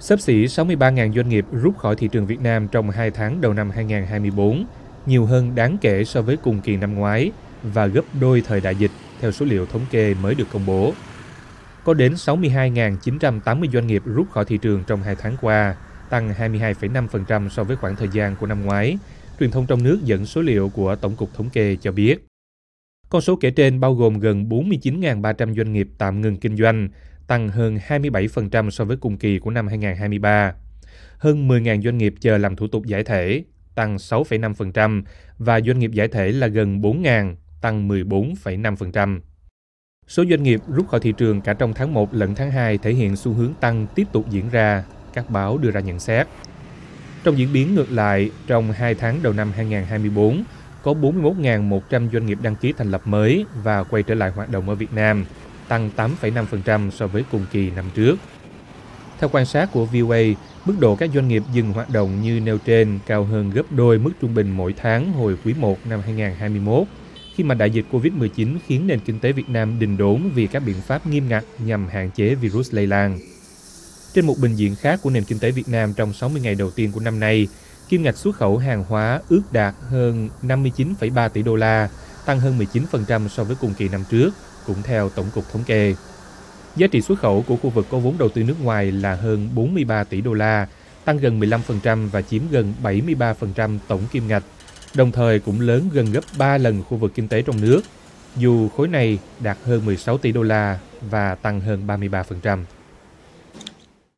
Sấp xỉ 63.000 doanh nghiệp rút khỏi thị trường Việt Nam trong 2 tháng đầu năm 2024, nhiều hơn đáng kể so với cùng kỳ năm ngoái và gấp đôi thời đại dịch, theo số liệu thống kê mới được công bố. Có đến 62.980 doanh nghiệp rút khỏi thị trường trong 2 tháng qua, tăng 22,5% so với khoảng thời gian của năm ngoái, truyền thông trong nước dẫn số liệu của Tổng cục Thống kê cho biết. Con số kể trên bao gồm gần 49.300 doanh nghiệp tạm ngừng kinh doanh, tăng hơn 27% so với cùng kỳ của năm 2023. Hơn 10.000 doanh nghiệp chờ làm thủ tục giải thể, tăng 6,5% và doanh nghiệp giải thể là gần 4.000, tăng 14,5%. Số doanh nghiệp rút khỏi thị trường cả trong tháng 1 lẫn tháng 2 thể hiện xu hướng tăng tiếp tục diễn ra, các báo đưa ra nhận xét. Trong diễn biến ngược lại, trong 2 tháng đầu năm 2024, có 41.100 doanh nghiệp đăng ký thành lập mới và quay trở lại hoạt động ở Việt Nam, tăng 8,5% so với cùng kỳ năm trước. Theo quan sát của VOA, mức độ các doanh nghiệp dừng hoạt động như nêu trên cao hơn gấp đôi mức trung bình mỗi tháng hồi quý 1 năm 2021, khi mà đại dịch Covid-19 khiến nền kinh tế Việt Nam đình đốn vì các biện pháp nghiêm ngặt nhằm hạn chế virus lây lan. Trên một bình diện khác của nền kinh tế Việt Nam trong 60 ngày đầu tiên của năm nay, kim ngạch xuất khẩu hàng hóa ước đạt hơn 59,3 tỷ đô la, tăng hơn 19% so với cùng kỳ năm trước, cũng theo Tổng cục Thống kê. Giá trị xuất khẩu của khu vực có vốn đầu tư nước ngoài là hơn 43 tỷ đô la, tăng gần 15% và chiếm gần 73% tổng kim ngạch, đồng thời cũng lớn gần gấp 3 lần khu vực kinh tế trong nước, dù khối này đạt hơn 16 tỷ đô la và tăng hơn 33%.